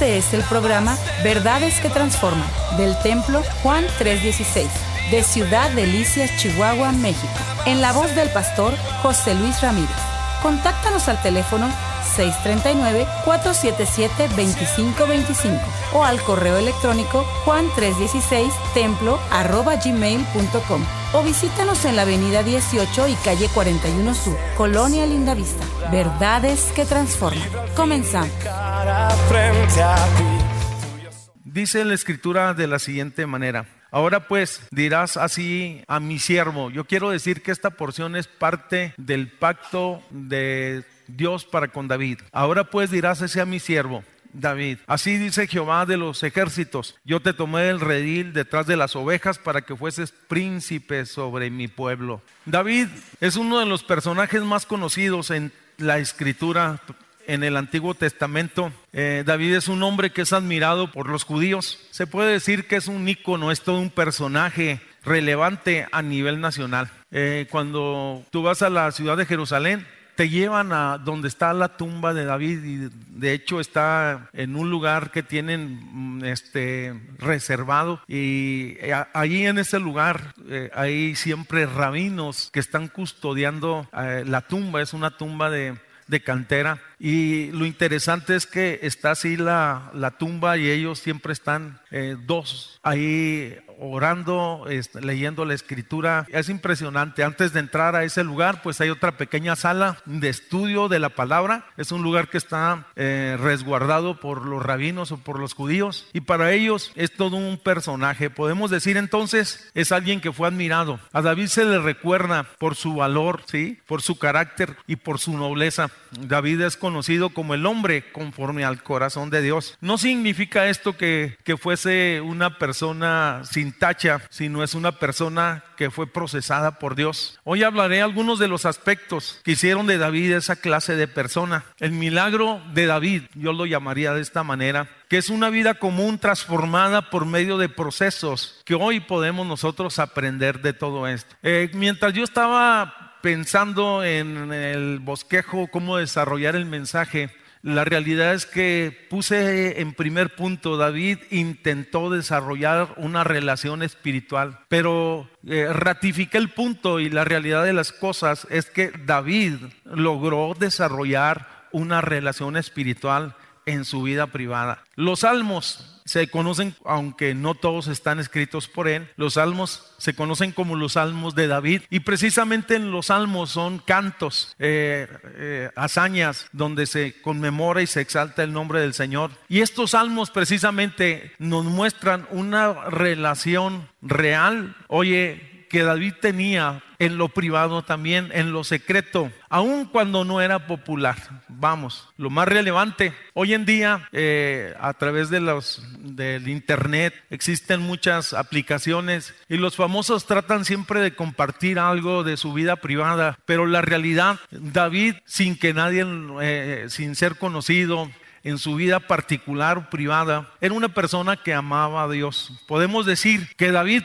Este es el programa Verdades que Transforman del Templo Juan 316 de Ciudad Delicias, Chihuahua, México, en la voz del pastor José Luis Ramírez. Contáctanos al teléfono 639-477-2525 o al correo electrónico juan316templo.gmail.com o visítanos en la avenida 18 y calle 41 Sur, Colonia Lindavista. Verdades que transforman. Comenzamos. Dice la escritura de la siguiente manera. Ahora pues dirás así a mi siervo. Yo quiero decir que esta porción es parte del pacto de Dios para con David. Ahora pues dirás ese a mi siervo. David, así dice Jehová de los ejércitos, yo te tomé del redil detrás de las ovejas para que fueses príncipe sobre mi pueblo. David es uno de los personajes más conocidos en la escritura en el Antiguo Testamento. Eh, David es un hombre que es admirado por los judíos. Se puede decir que es un ícono, es todo un personaje relevante a nivel nacional. Eh, cuando tú vas a la ciudad de Jerusalén, te llevan a donde está la tumba de David y de hecho está en un lugar que tienen mm, este reservado. Y eh, allí en ese lugar eh, hay siempre rabinos que están custodiando eh, la tumba, es una tumba de, de cantera. Y lo interesante es que está así la, la tumba y ellos siempre están dos. Ahí orando, leyendo la escritura. Es impresionante. Antes de entrar a ese lugar, pues hay otra pequeña sala de estudio de la palabra. Es un lugar que está eh, resguardado por los rabinos o por los judíos. Y para ellos es todo un personaje. Podemos decir entonces, es alguien que fue admirado. A David se le recuerda por su valor, ¿sí? Por su carácter y por su nobleza. David es conocido como el hombre conforme al corazón de Dios. No significa esto que, que fuese una persona sin tacha, sino es una persona que fue procesada por Dios. Hoy hablaré algunos de los aspectos que hicieron de David esa clase de persona. El milagro de David, yo lo llamaría de esta manera, que es una vida común transformada por medio de procesos que hoy podemos nosotros aprender de todo esto. Eh, mientras yo estaba pensando en el bosquejo, cómo desarrollar el mensaje, la realidad es que puse en primer punto, David intentó desarrollar una relación espiritual, pero eh, ratifiqué el punto y la realidad de las cosas es que David logró desarrollar una relación espiritual en su vida privada. Los salmos se conocen, aunque no todos están escritos por él, los salmos se conocen como los salmos de David y precisamente en los salmos son cantos, eh, eh, hazañas donde se conmemora y se exalta el nombre del Señor. Y estos salmos precisamente nos muestran una relación real, oye, que David tenía en lo privado también, en lo secreto, aun cuando no era popular. Vamos, lo más relevante, hoy en día eh, a través de los, del internet existen muchas aplicaciones y los famosos tratan siempre de compartir algo de su vida privada, pero la realidad, David, sin que nadie, eh, sin ser conocido, en su vida particular o privada, era una persona que amaba a Dios. Podemos decir que David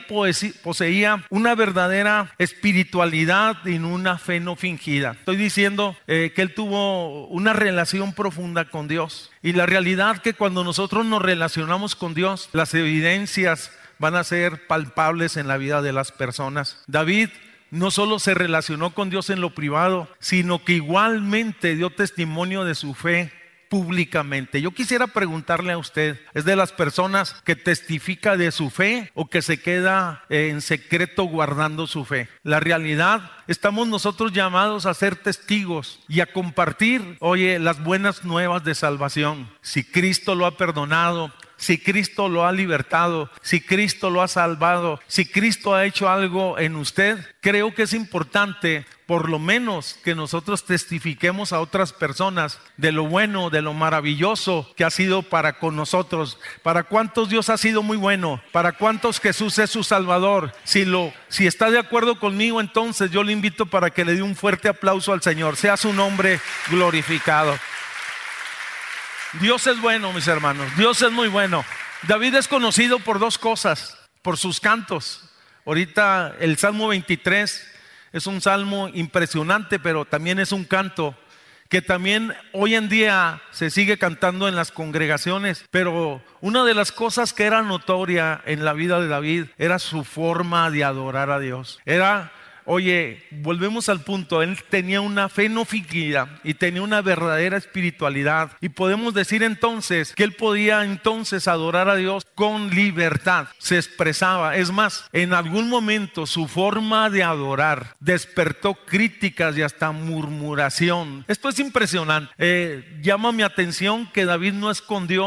poseía una verdadera espiritualidad y una fe no fingida. Estoy diciendo eh, que él tuvo una relación profunda con Dios. Y la realidad que cuando nosotros nos relacionamos con Dios, las evidencias van a ser palpables en la vida de las personas. David no solo se relacionó con Dios en lo privado, sino que igualmente dio testimonio de su fe públicamente. Yo quisiera preguntarle a usted, ¿es de las personas que testifica de su fe o que se queda en secreto guardando su fe? La realidad, estamos nosotros llamados a ser testigos y a compartir, oye, las buenas nuevas de salvación. Si Cristo lo ha perdonado, si Cristo lo ha libertado, si Cristo lo ha salvado, si Cristo ha hecho algo en usted, creo que es importante por lo menos que nosotros testifiquemos a otras personas de lo bueno, de lo maravilloso que ha sido para con nosotros. Para cuántos Dios ha sido muy bueno, para cuántos Jesús es su Salvador. Si lo si está de acuerdo conmigo, entonces yo le invito para que le dé un fuerte aplauso al Señor. Sea su nombre glorificado. Dios es bueno, mis hermanos. Dios es muy bueno. David es conocido por dos cosas, por sus cantos. Ahorita el Salmo 23 es un salmo impresionante, pero también es un canto que también hoy en día se sigue cantando en las congregaciones, pero una de las cosas que era notoria en la vida de David era su forma de adorar a Dios. Era Oye, volvemos al punto, él tenía una fe no fingida y tenía una verdadera espiritualidad. Y podemos decir entonces que él podía entonces adorar a Dios con libertad, se expresaba. Es más, en algún momento su forma de adorar despertó críticas y hasta murmuración. Esto es impresionante. Eh, llama mi atención que David no escondió,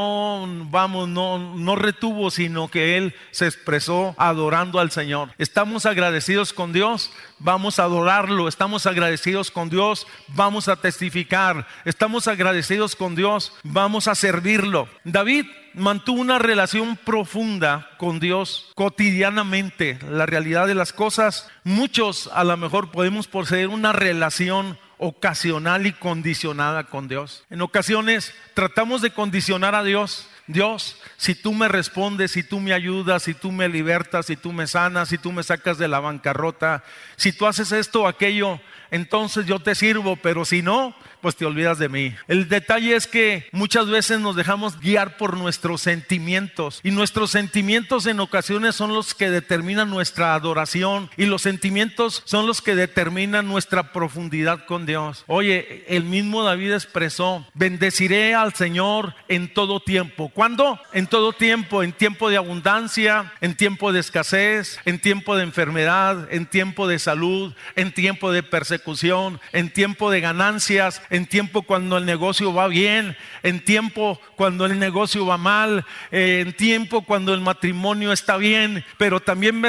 vamos, no, no retuvo, sino que él se expresó adorando al Señor. Estamos agradecidos con Dios vamos a adorarlo, estamos agradecidos con Dios, vamos a testificar, estamos agradecidos con Dios, vamos a servirlo. David mantuvo una relación profunda con Dios cotidianamente, la realidad de las cosas. Muchos a lo mejor podemos poseer una relación ocasional y condicionada con Dios. En ocasiones tratamos de condicionar a Dios Dios, si tú me respondes, si tú me ayudas, si tú me libertas, si tú me sanas, si tú me sacas de la bancarrota, si tú haces esto o aquello, entonces yo te sirvo, pero si no, pues te olvidas de mí. El detalle es que muchas veces nos dejamos guiar por nuestros sentimientos y nuestros sentimientos en ocasiones son los que determinan nuestra adoración y los sentimientos son los que determinan nuestra profundidad con Dios. Oye, el mismo David expresó, bendeciré al Señor en todo tiempo. ¿Cuándo? En todo tiempo, en tiempo de abundancia, en tiempo de escasez, en tiempo de enfermedad, en tiempo de salud, en tiempo de persecución, en tiempo de ganancias, en tiempo cuando el negocio va bien, en tiempo cuando el negocio va mal, eh, en tiempo cuando el matrimonio está bien, pero también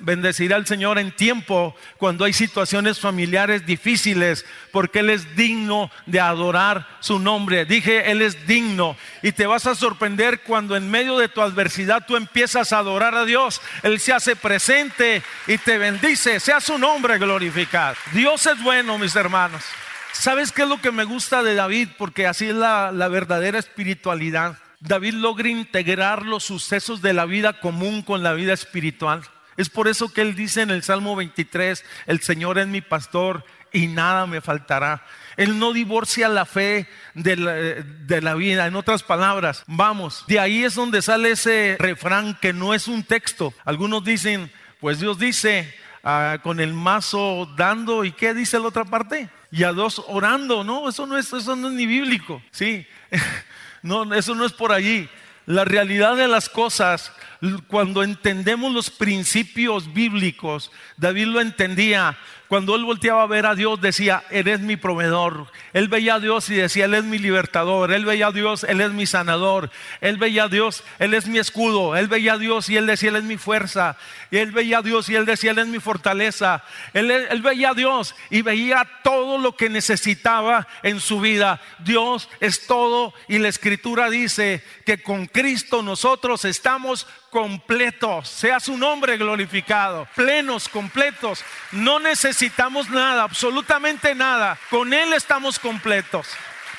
bendecirá al Señor en tiempo cuando hay situaciones familiares difíciles, porque Él es digno de adorar su nombre. Dije, Él es digno y te vas a sorprender cuando en medio de tu adversidad tú empiezas a adorar a Dios. Él se hace presente y te bendice, sea su nombre glorificado. Dios es bueno, mis hermanos. ¿Sabes qué es lo que me gusta de David? Porque así es la, verdadera espiritualidad. David logra integrar los sucesos de la vida común con la vida espiritual. Es por eso que él dice en el Salmo 23, el Señor es mi pastor y nada me faltará. Él no divorcia la fe de la, vida. En otras palabras, vamos, de ahí es donde sale ese refrán que no es un texto. Algunos dicen, pues Dios dice, ah, con el mazo dando, ¿y qué dice la otra parte? Y a dos orando. No, eso no es, eso no es ni bíblico. Sí, no, eso no es por allí. La realidad de las cosas, cuando entendemos los principios bíblicos, David lo entendía. Cuando él volteaba a ver a Dios, decía, eres mi proveedor. Él veía a Dios y decía, Él es mi libertador. Él veía a Dios, Él es mi sanador. Él veía a Dios, Él es mi escudo. Él veía a Dios y Él decía, Él es mi fuerza. Él veía a Dios y Él decía, Él es mi fortaleza. Él, él veía a Dios y veía todo lo que necesitaba en su vida. Dios es todo y la escritura dice que con Cristo nosotros estamos completos, sea su nombre glorificado, plenos, completos. No necesitamos nada, absolutamente nada. Con Él estamos completos.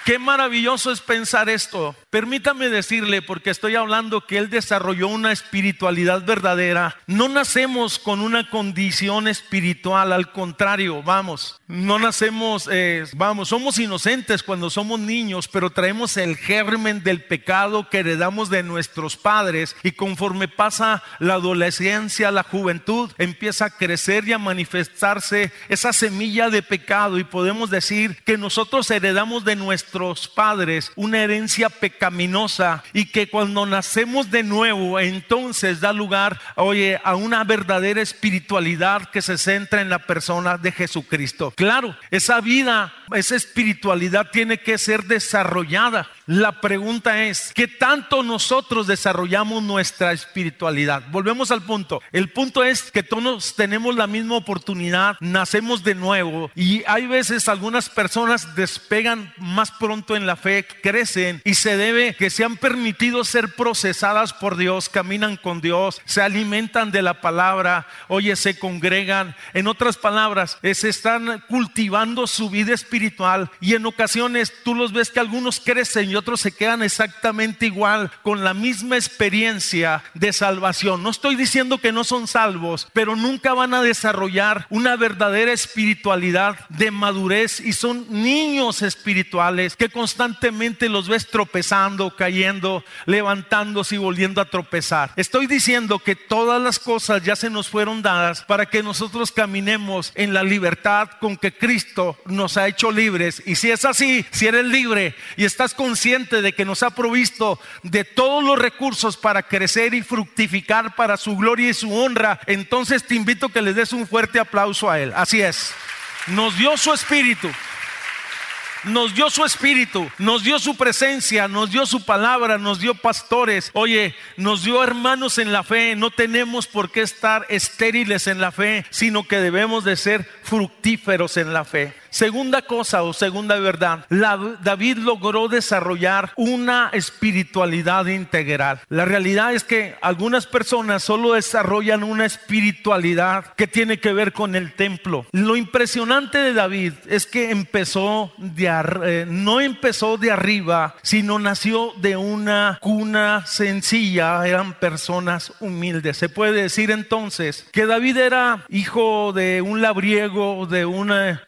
Qué maravilloso es pensar esto. Permítame decirle, porque estoy hablando que Él desarrolló una espiritualidad verdadera. No nacemos con una condición espiritual, al contrario, vamos, no nacemos, eh, vamos, somos inocentes cuando somos niños, pero traemos el germen del pecado que heredamos de nuestros padres y conforme pasa la adolescencia, la juventud, empieza a crecer y a manifestarse esa semilla de pecado y podemos decir que nosotros heredamos de nuestros padres una herencia pecadora caminosa y que cuando nacemos de nuevo entonces da lugar, oye, a una verdadera espiritualidad que se centra en la persona de Jesucristo. Claro, esa vida, esa espiritualidad tiene que ser desarrollada. La pregunta es, ¿qué tanto nosotros desarrollamos nuestra espiritualidad? Volvemos al punto. El punto es que todos tenemos la misma oportunidad, nacemos de nuevo y hay veces algunas personas despegan más pronto en la fe, crecen y se debe que se han permitido ser procesadas por Dios, caminan con Dios, se alimentan de la palabra, oye, se congregan. En otras palabras, se están cultivando su vida espiritual espiritual y en ocasiones tú los ves que algunos crecen y otros se quedan exactamente igual con la misma experiencia de salvación. No estoy diciendo que no son salvos, pero nunca van a desarrollar una verdadera espiritualidad de madurez y son niños espirituales que constantemente los ves tropezando, cayendo, levantándose y volviendo a tropezar. Estoy diciendo que todas las cosas ya se nos fueron dadas para que nosotros caminemos en la libertad con que Cristo nos ha hecho libres. Y si es así, si eres libre y estás consciente de que nos ha provisto de todos los recursos para crecer y fructificar para su gloria y su honra, entonces te invito a que le des un fuerte aplauso a Él. Así es. Nos dio su espíritu nos dio su espíritu, nos dio su presencia, nos dio su palabra, nos dio pastores, oye, nos dio hermanos en la fe. No tenemos por qué estar estériles en la fe, sino que debemos de ser fructíferos en la fe. Segunda cosa o segunda verdad, David logró desarrollar una espiritualidad integral. La realidad es que algunas personas solo desarrollan una espiritualidad que tiene que ver con el templo. Lo impresionante de David es que empezó de eh, no empezó de arriba, sino nació de una cuna sencilla, eran personas humildes. Se puede decir entonces que David era hijo de un labriego, de un eh,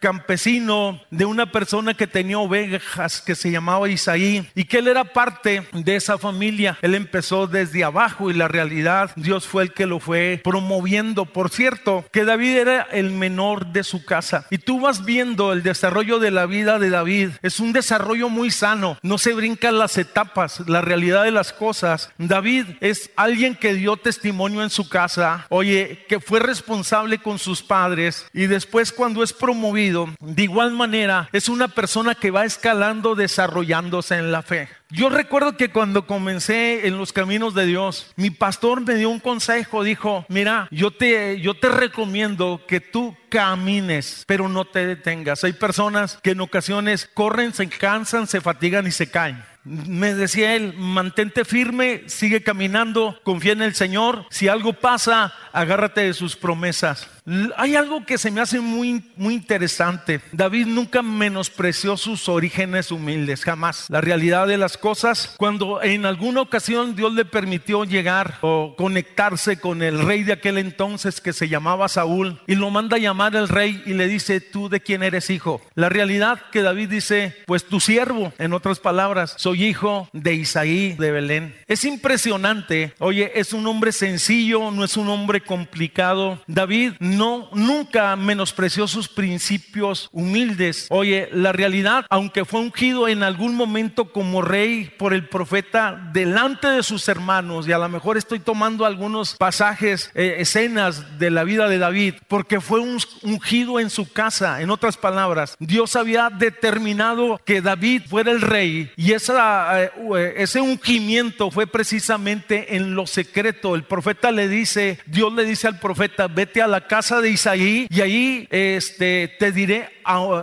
de una persona que tenía ovejas que se llamaba Isaí y que él era parte de esa familia. Él empezó desde abajo y la realidad Dios fue el que lo fue promoviendo. Por cierto, que David era el menor de su casa. Y tú vas viendo el desarrollo de la vida de David. Es un desarrollo muy sano. No se brincan las etapas, la realidad de las cosas. David es alguien que dio testimonio en su casa. Oye, que fue responsable con sus padres y después cuando es promovido, de igual manera, es una persona que va escalando, desarrollándose en la fe. Yo recuerdo que cuando comencé en los caminos de Dios, mi pastor me dio un consejo, dijo, mira, yo te, yo te recomiendo que tú camines, pero no te detengas. Hay personas que en ocasiones corren, se cansan, se fatigan y se caen. Me decía él, mantente firme, sigue caminando, confía en el Señor. Si algo pasa, agárrate de sus promesas. Hay algo que se me hace muy, muy interesante. David nunca menospreció sus orígenes humildes, jamás. La realidad de las cosas, cuando en alguna ocasión Dios le permitió llegar o conectarse con el rey de aquel entonces que se llamaba Saúl y lo manda a llamar el rey y le dice, ¿tú de quién eres hijo? La realidad que David dice, pues tu siervo, en otras palabras, soy hijo de Isaí de Belén. Es impresionante, oye, es un hombre sencillo, no es un hombre complicado. David no, nunca menospreció sus principios humildes. Oye, la realidad, aunque fue ungido en algún momento como rey por el profeta delante de sus hermanos, y a lo mejor estoy tomando algunos pasajes, eh, escenas de la vida de David, porque fue ungido en su casa. En otras palabras, Dios había determinado que David fuera el rey y esa, eh, ese ungimiento fue precisamente en lo secreto. El profeta le dice, Dios le dice al profeta, vete a la casa de Isaí y ahí este, te diré,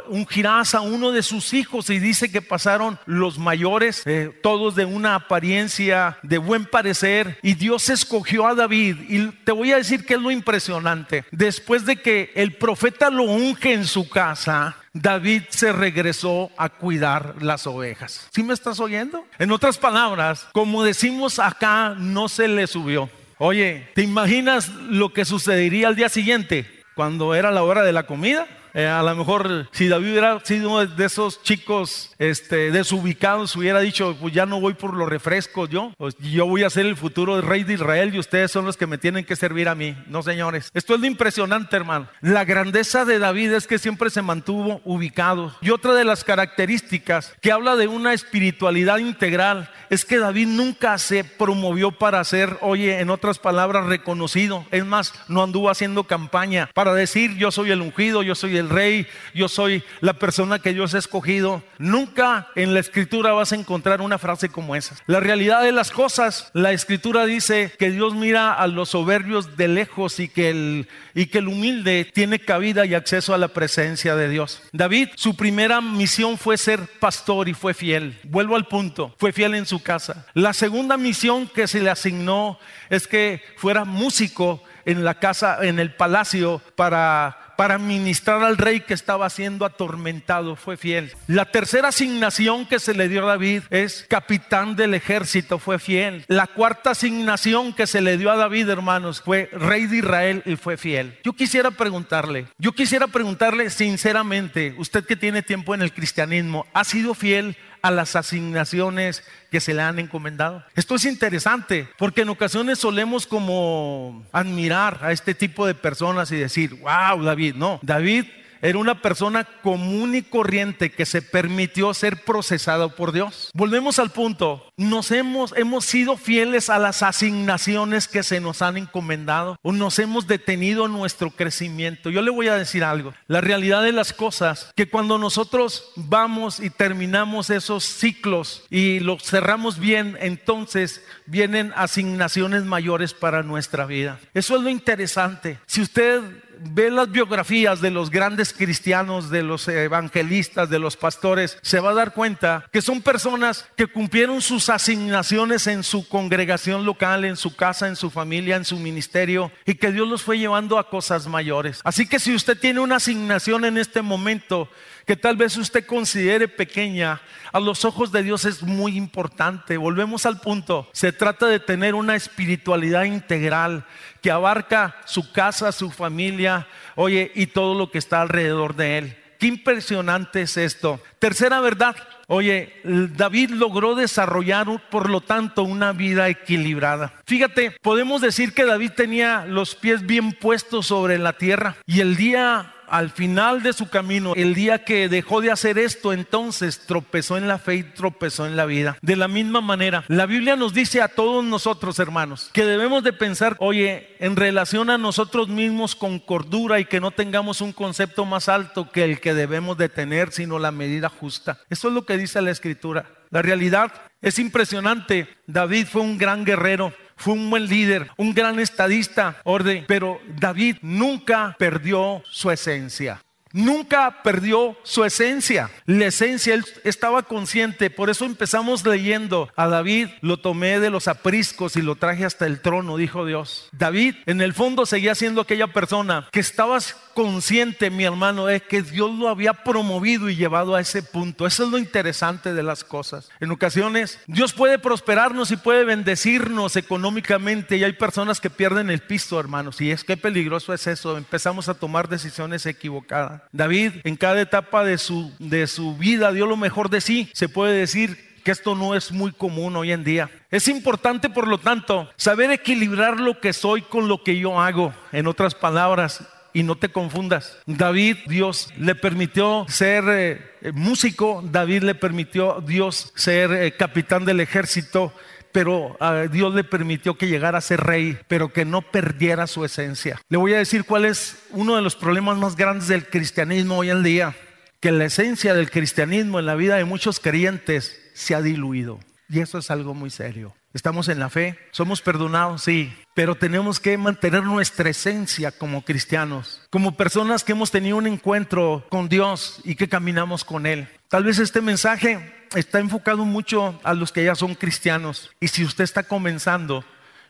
ungirás a uno de sus hijos y dice que pasaron los mayores, eh, todos de una apariencia de buen parecer y Dios escogió a David y te voy a decir que es lo impresionante, después de que el profeta lo unge en su casa, David se regresó a cuidar las ovejas. ¿Sí me estás oyendo? En otras palabras, como decimos acá, no se le subió. Oye, ¿te imaginas lo que sucedería al día siguiente cuando era la hora de la comida? Eh, a lo mejor si David hubiera sido uno de esos chicos este, desubicados, hubiera dicho, pues ya no voy por los refrescos yo, pues yo voy a ser el futuro rey de Israel y ustedes son los que me tienen que servir a mí. No, señores. Esto es lo impresionante, hermano. La grandeza de David es que siempre se mantuvo ubicado. Y otra de las características que habla de una espiritualidad integral es que David nunca se promovió para ser, oye, en otras palabras, reconocido. Es más, no anduvo haciendo campaña para decir yo soy el ungido, yo soy el rey, yo soy la persona que Dios ha escogido. Nunca en la escritura vas a encontrar una frase como esa. La realidad de las cosas, la escritura dice que Dios mira a los soberbios de lejos y que el, y que el humilde tiene cabida y acceso a la presencia de Dios. David, su primera misión fue ser pastor y fue fiel. Vuelvo al punto, fue fiel en su casa. La segunda misión que se le asignó es que fuera músico en la casa, en el palacio para para ministrar al rey que estaba siendo atormentado. Fue fiel. La tercera asignación que se le dio a David es capitán del ejército. Fue fiel. La cuarta asignación que se le dio a David, hermanos, fue rey de Israel y fue fiel. Yo quisiera preguntarle, yo quisiera preguntarle sinceramente, usted que tiene tiempo en el cristianismo, ¿ha sido fiel a las asignaciones que se le han encomendado. Esto es interesante porque en ocasiones solemos como admirar a este tipo de personas y decir, wow, David, no, David era una persona común y corriente que se permitió ser procesado por Dios. Volvemos al punto, nos hemos, hemos sido fieles a las asignaciones que se nos han encomendado o nos hemos detenido en nuestro crecimiento. Yo le voy a decir algo, la realidad de las cosas, que cuando nosotros vamos y terminamos esos ciclos y los cerramos bien, entonces vienen asignaciones mayores para nuestra vida. Eso es lo interesante. Si usted ve las biografías de los grandes cristianos, de los evangelistas, de los pastores, se va a dar cuenta que son personas que cumplieron sus asignaciones en su congregación local, en su casa, en su familia, en su ministerio, y que Dios los fue llevando a cosas mayores. Así que si usted tiene una asignación en este momento, que tal vez usted considere pequeña, a los ojos de Dios es muy importante. Volvemos al punto. Se trata de tener una espiritualidad integral que abarca su casa, su familia, oye, y todo lo que está alrededor de él. Qué impresionante es esto. Tercera verdad, Oye, David logró desarrollar, por lo tanto, una vida equilibrada. Fíjate, podemos decir que David tenía los pies bien puestos sobre la tierra y el día al final de su camino, el día que dejó de hacer esto, entonces tropezó en la fe y tropezó en la vida. De la misma manera, la Biblia nos dice a todos nosotros, hermanos, que debemos de pensar, oye, en relación a nosotros mismos con cordura y que no tengamos un concepto más alto que el que debemos de tener, sino la medida justa. Eso es lo que dice la Escritura. La realidad es impresionante. David fue un gran guerrero fue un buen líder, un gran estadista, orden, pero David nunca perdió su esencia. Nunca perdió su esencia. La esencia, él estaba consciente. Por eso empezamos leyendo a David, lo tomé de los apriscos y lo traje hasta el trono, dijo Dios. David, en el fondo, seguía siendo aquella persona que estabas consciente, mi hermano, de que Dios lo había promovido y llevado a ese punto. Eso es lo interesante de las cosas. En ocasiones, Dios puede prosperarnos y puede bendecirnos económicamente y hay personas que pierden el piso, hermanos. Y es que peligroso es eso. Empezamos a tomar decisiones equivocadas. David en cada etapa de su, de su vida dio lo mejor de sí. Se puede decir que esto no es muy común hoy en día. Es importante, por lo tanto, saber equilibrar lo que soy con lo que yo hago. En otras palabras, y no te confundas. David, Dios le permitió ser eh, músico, David le permitió Dios ser eh, capitán del ejército, pero a Dios le permitió que llegara a ser rey, pero que no perdiera su esencia. Le voy a decir cuál es uno de los problemas más grandes del cristianismo hoy en día, que la esencia del cristianismo en la vida de muchos creyentes se ha diluido. Y eso es algo muy serio. Estamos en la fe, somos perdonados, sí, pero tenemos que mantener nuestra esencia como cristianos, como personas que hemos tenido un encuentro con Dios y que caminamos con Él. Tal vez este mensaje está enfocado mucho a los que ya son cristianos. Y si usted está comenzando,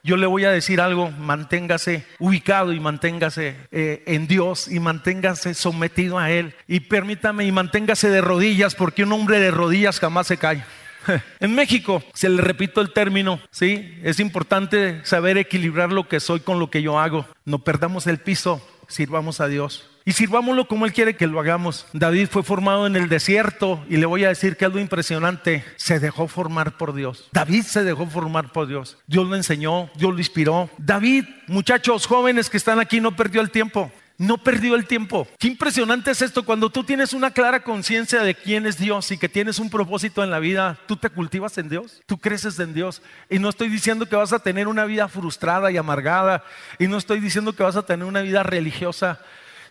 yo le voy a decir algo, manténgase ubicado y manténgase eh, en Dios y manténgase sometido a Él. Y permítame y manténgase de rodillas, porque un hombre de rodillas jamás se cae. En México, se le repito el término, ¿sí? Es importante saber equilibrar lo que soy con lo que yo hago. No perdamos el piso, sirvamos a Dios. Y sirvámoslo como Él quiere que lo hagamos. David fue formado en el desierto y le voy a decir que algo impresionante, se dejó formar por Dios. David se dejó formar por Dios. Dios lo enseñó, Dios lo inspiró. David, muchachos jóvenes que están aquí, no perdió el tiempo. No perdió el tiempo. Qué impresionante es esto. Cuando tú tienes una clara conciencia de quién es Dios y que tienes un propósito en la vida, tú te cultivas en Dios, tú creces en Dios. Y no estoy diciendo que vas a tener una vida frustrada y amargada. Y no estoy diciendo que vas a tener una vida religiosa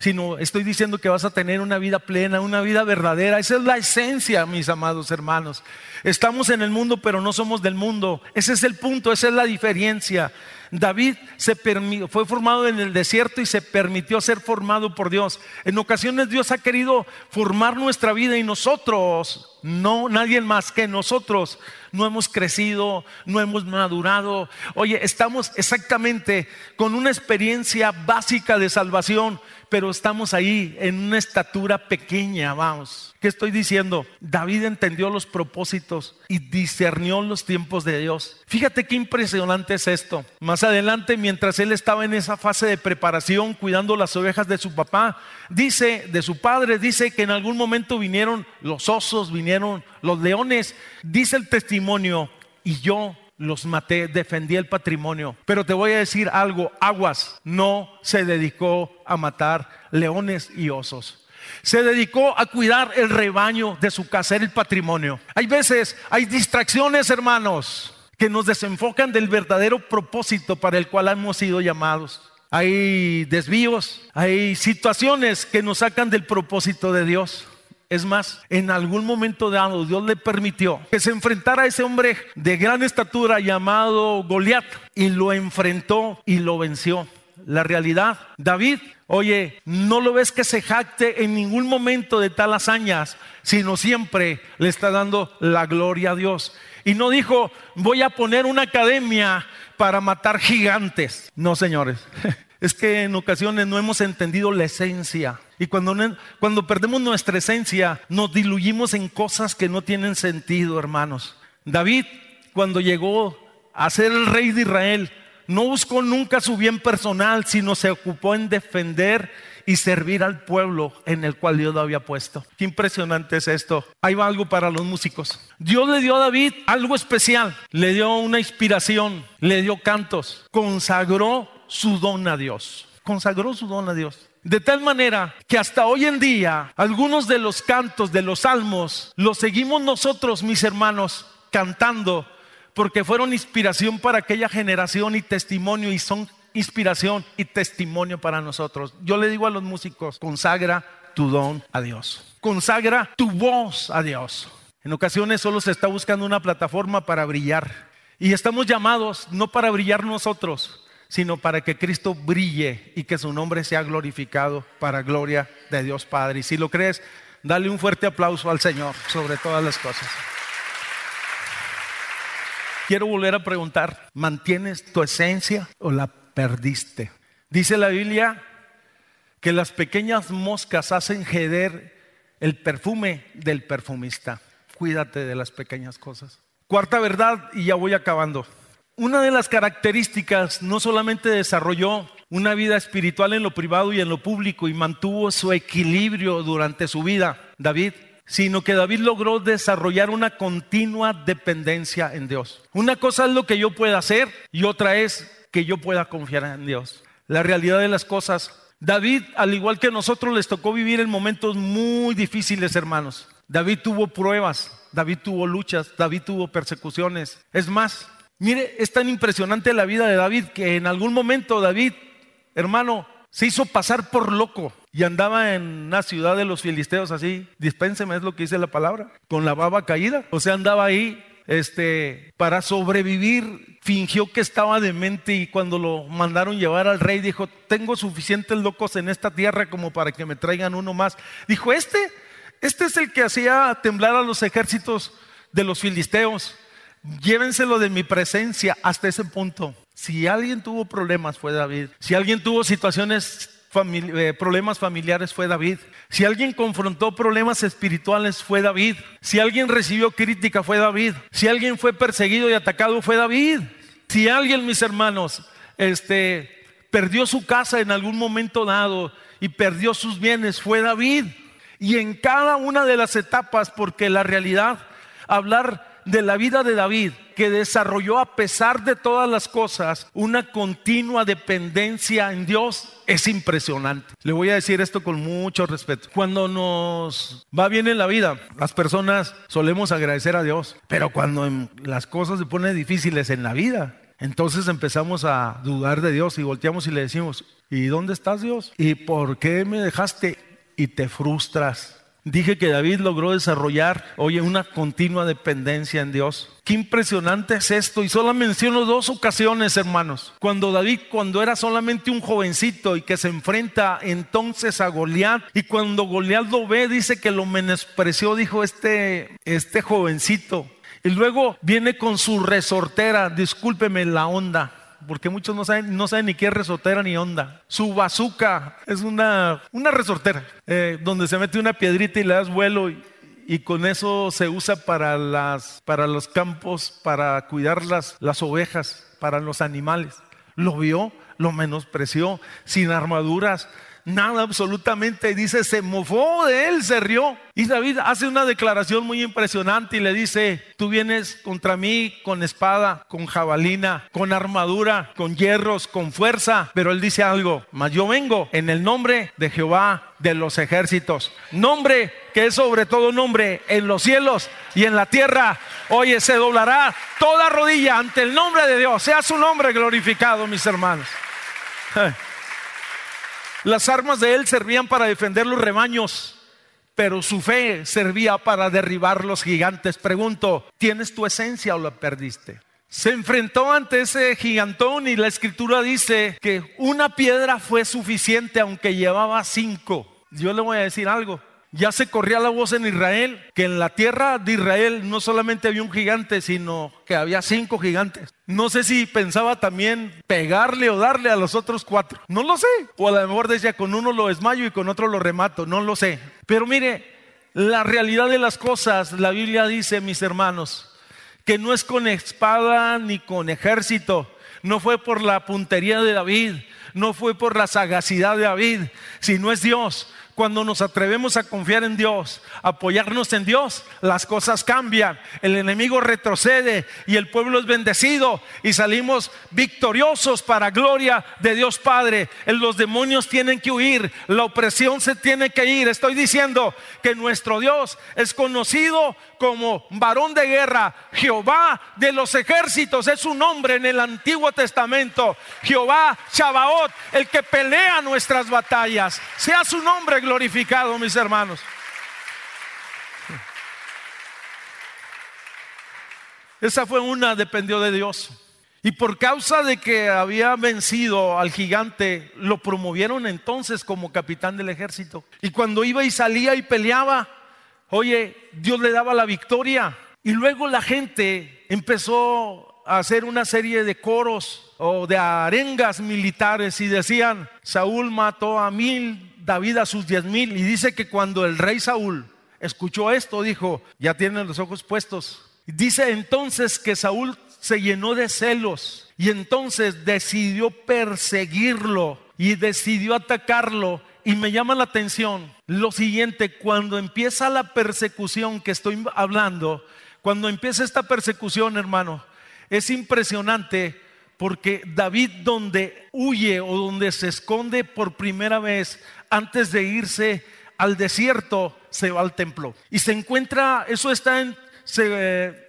sino estoy diciendo que vas a tener una vida plena, una vida verdadera. Esa es la esencia, mis amados hermanos. Estamos en el mundo, pero no somos del mundo. Ese es el punto, esa es la diferencia. David se fue formado en el desierto y se permitió ser formado por Dios. En ocasiones Dios ha querido formar nuestra vida y nosotros, no nadie más que nosotros, no hemos crecido, no hemos madurado. Oye, estamos exactamente con una experiencia básica de salvación, pero estamos ahí en una estatura pequeña, vamos. ¿Qué estoy diciendo? David entendió los propósitos y discernió los tiempos de Dios. Fíjate qué impresionante es esto. Más adelante, mientras él estaba en esa fase de preparación, cuidando las ovejas de su papá, dice, de su padre, dice que en algún momento vinieron los osos, vinieron los leones. Dice el testimonio, y yo los maté, defendí el patrimonio. Pero te voy a decir algo, Aguas no se dedicó a matar leones y osos. Se dedicó a cuidar el rebaño de su casa, el patrimonio. Hay veces, hay distracciones, hermanos, que nos desenfocan del verdadero propósito para el cual hemos sido llamados. Hay desvíos, hay situaciones que nos sacan del propósito de Dios. Es más, en algún momento dado Dios le permitió que se enfrentara a ese hombre de gran estatura llamado Goliat y lo enfrentó y lo venció. La realidad, David, oye, no lo ves que se jacte en ningún momento de tal hazañas, sino siempre le está dando la gloria a Dios. Y no dijo, voy a poner una academia para matar gigantes. No, señores. Es que en ocasiones no hemos entendido la esencia. Y cuando, cuando perdemos nuestra esencia, nos diluyimos en cosas que no tienen sentido, hermanos. David, cuando llegó a ser el rey de Israel, no buscó nunca su bien personal, sino se ocupó en defender y servir al pueblo en el cual Dios lo había puesto. Qué impresionante es esto. Ahí va algo para los músicos. Dios le dio a David algo especial, le dio una inspiración, le dio cantos, consagró su don a Dios. Consagró su don a Dios. De tal manera que hasta hoy en día algunos de los cantos de los salmos los seguimos nosotros, mis hermanos, cantando porque fueron inspiración para aquella generación y testimonio y son inspiración y testimonio para nosotros. Yo le digo a los músicos, consagra tu don a Dios. Consagra tu voz a Dios. En ocasiones solo se está buscando una plataforma para brillar. Y estamos llamados no para brillar nosotros, sino para que Cristo brille y que su nombre sea glorificado para gloria de Dios Padre. Y si lo crees, dale un fuerte aplauso al Señor sobre todas las cosas. Quiero volver a preguntar, ¿mantienes tu esencia o la perdiste? Dice la Biblia que las pequeñas moscas hacen heder el perfume del perfumista. Cuídate de las pequeñas cosas. Cuarta verdad, y ya voy acabando. Una de las características no solamente desarrolló una vida espiritual en lo privado y en lo público y mantuvo su equilibrio durante su vida, David, sino que David logró desarrollar una continua dependencia en Dios. Una cosa es lo que yo pueda hacer y otra es que yo pueda confiar en Dios. La realidad de las cosas. David, al igual que nosotros, les tocó vivir en momentos muy difíciles, hermanos. David tuvo pruebas, David tuvo luchas, David tuvo persecuciones. Es más, Mire, es tan impresionante la vida de David que en algún momento David, hermano, se hizo pasar por loco y andaba en una ciudad de los filisteos así, dispénseme, es lo que dice la palabra, con la baba caída. O sea, andaba ahí este, para sobrevivir, fingió que estaba demente y cuando lo mandaron llevar al rey dijo, tengo suficientes locos en esta tierra como para que me traigan uno más. Dijo, este, este es el que hacía temblar a los ejércitos de los filisteos. Llévenselo de mi presencia hasta ese punto. Si alguien tuvo problemas fue David. Si alguien tuvo situaciones, eh, problemas familiares fue David. Si alguien confrontó problemas espirituales fue David. Si alguien recibió crítica fue David. Si alguien fue perseguido y atacado fue David. Si alguien, mis hermanos, este, perdió su casa en algún momento dado y perdió sus bienes fue David. Y en cada una de las etapas, porque la realidad, hablar de la vida de David, que desarrolló a pesar de todas las cosas una continua dependencia en Dios, es impresionante. Le voy a decir esto con mucho respeto. Cuando nos va bien en la vida, las personas solemos agradecer a Dios, pero cuando las cosas se ponen difíciles en la vida, entonces empezamos a dudar de Dios y volteamos y le decimos, ¿y dónde estás Dios? ¿Y por qué me dejaste? Y te frustras Dije que David logró desarrollar, oye, una continua dependencia en Dios. Qué impresionante es esto. Y solo menciono dos ocasiones, hermanos. Cuando David, cuando era solamente un jovencito y que se enfrenta entonces a Goliat. Y cuando Goliat lo ve, dice que lo menospreció, dijo este, este jovencito. Y luego viene con su resortera, discúlpeme la onda porque muchos no saben, no saben ni qué es resortera ni onda. Su bazuca es una, una resortera, eh, donde se mete una piedrita y le das vuelo y, y con eso se usa para, las, para los campos, para cuidar las, las ovejas, para los animales. Lo vio, lo menospreció, sin armaduras, nada absolutamente. Dice, se mofó de él, se rió. Y David hace una declaración muy impresionante y le dice, tú vienes contra mí con espada, con jabalina, con armadura, con hierros, con fuerza. Pero él dice algo, mas yo vengo en el nombre de Jehová de los ejércitos. Nombre que es sobre todo nombre en los cielos y en la tierra. Oye, se doblará toda rodilla ante el nombre de Dios. Sea su nombre glorificado, mis hermanos. Las armas de él servían para defender los rebaños, pero su fe servía para derribar los gigantes. Pregunto, ¿tienes tu esencia o la perdiste? Se enfrentó ante ese gigantón y la escritura dice que una piedra fue suficiente aunque llevaba cinco. Yo le voy a decir algo. Ya se corría la voz en Israel que en la tierra de Israel no solamente había un gigante, sino que había cinco gigantes. No sé si pensaba también pegarle o darle a los otros cuatro. No lo sé. O a lo mejor decía, con uno lo desmayo y con otro lo remato. No lo sé. Pero mire, la realidad de las cosas, la Biblia dice, mis hermanos, que no es con espada ni con ejército. No fue por la puntería de David, no fue por la sagacidad de David, sino es Dios cuando nos atrevemos a confiar en Dios, apoyarnos en Dios, las cosas cambian, el enemigo retrocede y el pueblo es bendecido y salimos victoriosos para gloria de Dios Padre. Los demonios tienen que huir, la opresión se tiene que ir. Estoy diciendo que nuestro Dios es conocido como varón de guerra, Jehová de los ejércitos, es su nombre en el Antiguo Testamento, Jehová Chabaot, el que pelea nuestras batallas. Sea su nombre glorificado, mis hermanos. Esa fue una, dependió de Dios. Y por causa de que había vencido al gigante, lo promovieron entonces como capitán del ejército. Y cuando iba y salía y peleaba, oye, Dios le daba la victoria. Y luego la gente empezó a hacer una serie de coros o de arengas militares y decían, Saúl mató a mil David a sus diez mil y dice que cuando el rey Saúl escuchó esto, dijo, ya tienen los ojos puestos. Dice entonces que Saúl se llenó de celos y entonces decidió perseguirlo y decidió atacarlo. Y me llama la atención lo siguiente, cuando empieza la persecución que estoy hablando, cuando empieza esta persecución, hermano, es impresionante porque David donde huye o donde se esconde por primera vez antes de irse al desierto, se va al templo. Y se encuentra, eso está en,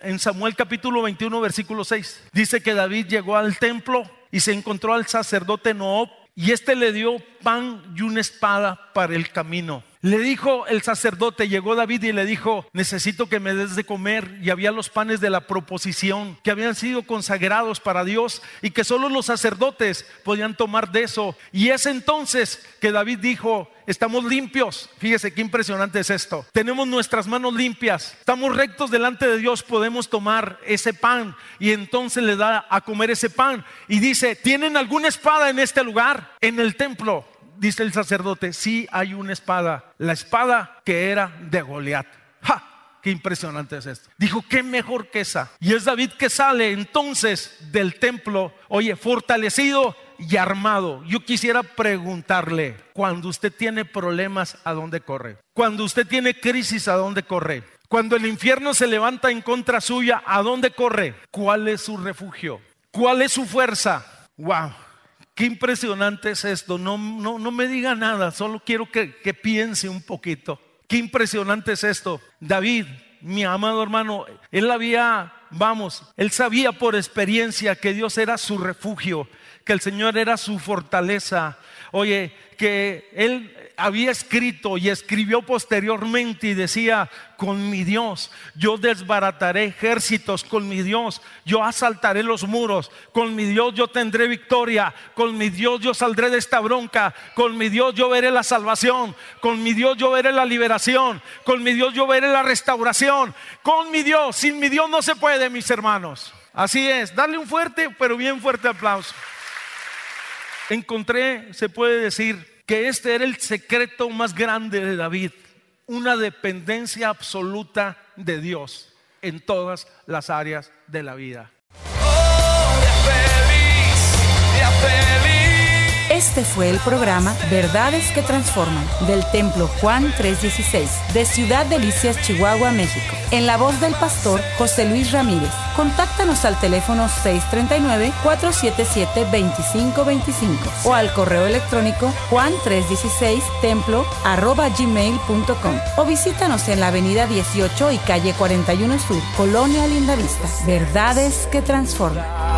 en Samuel capítulo 21, versículo 6. Dice que David llegó al templo y se encontró al sacerdote Noob y este le dio pan y una espada para el camino. Le dijo el sacerdote, llegó David y le dijo, necesito que me des de comer. Y había los panes de la proposición que habían sido consagrados para Dios y que solo los sacerdotes podían tomar de eso. Y es entonces que David dijo, estamos limpios. Fíjese qué impresionante es esto. Tenemos nuestras manos limpias, estamos rectos delante de Dios, podemos tomar ese pan. Y entonces le da a comer ese pan. Y dice, ¿tienen alguna espada en este lugar? En el templo dice el sacerdote, sí hay una espada, la espada que era de Goliat. ¡Ja! Qué impresionante es esto. Dijo, qué mejor que esa. Y es David que sale entonces del templo, oye, fortalecido y armado. Yo quisiera preguntarle, cuando usted tiene problemas, ¿a dónde corre? Cuando usted tiene crisis, ¿a dónde corre? Cuando el infierno se levanta en contra suya, ¿a dónde corre? ¿Cuál es su refugio? ¿Cuál es su fuerza? Wow. Qué impresionante es esto. No, no, no me diga nada, solo quiero que, que piense un poquito. Qué impresionante es esto. David, mi amado hermano, él había vamos, él sabía por experiencia que Dios era su refugio, que el Señor era su fortaleza. Oye, que él había escrito y escribió posteriormente y decía, con mi Dios yo desbarataré ejércitos, con mi Dios yo asaltaré los muros, con mi Dios yo tendré victoria, con mi Dios yo saldré de esta bronca, con mi Dios yo veré la salvación, con mi Dios yo veré la liberación, con mi Dios yo veré la restauración, con mi Dios, sin mi Dios no se puede, mis hermanos. Así es, darle un fuerte, pero bien fuerte aplauso. Encontré, se puede decir, que este era el secreto más grande de David, una dependencia absoluta de Dios en todas las áreas de la vida. Este fue el programa Verdades que Transforman del Templo Juan 316 de Ciudad Delicias, Chihuahua, México. En la voz del pastor José Luis Ramírez. Contáctanos al teléfono 639-477-2525 o al correo electrónico juan316 templo gmail.com o visítanos en la avenida 18 y calle 41 Sur, Colonia Lindavista. Verdades que Transforman.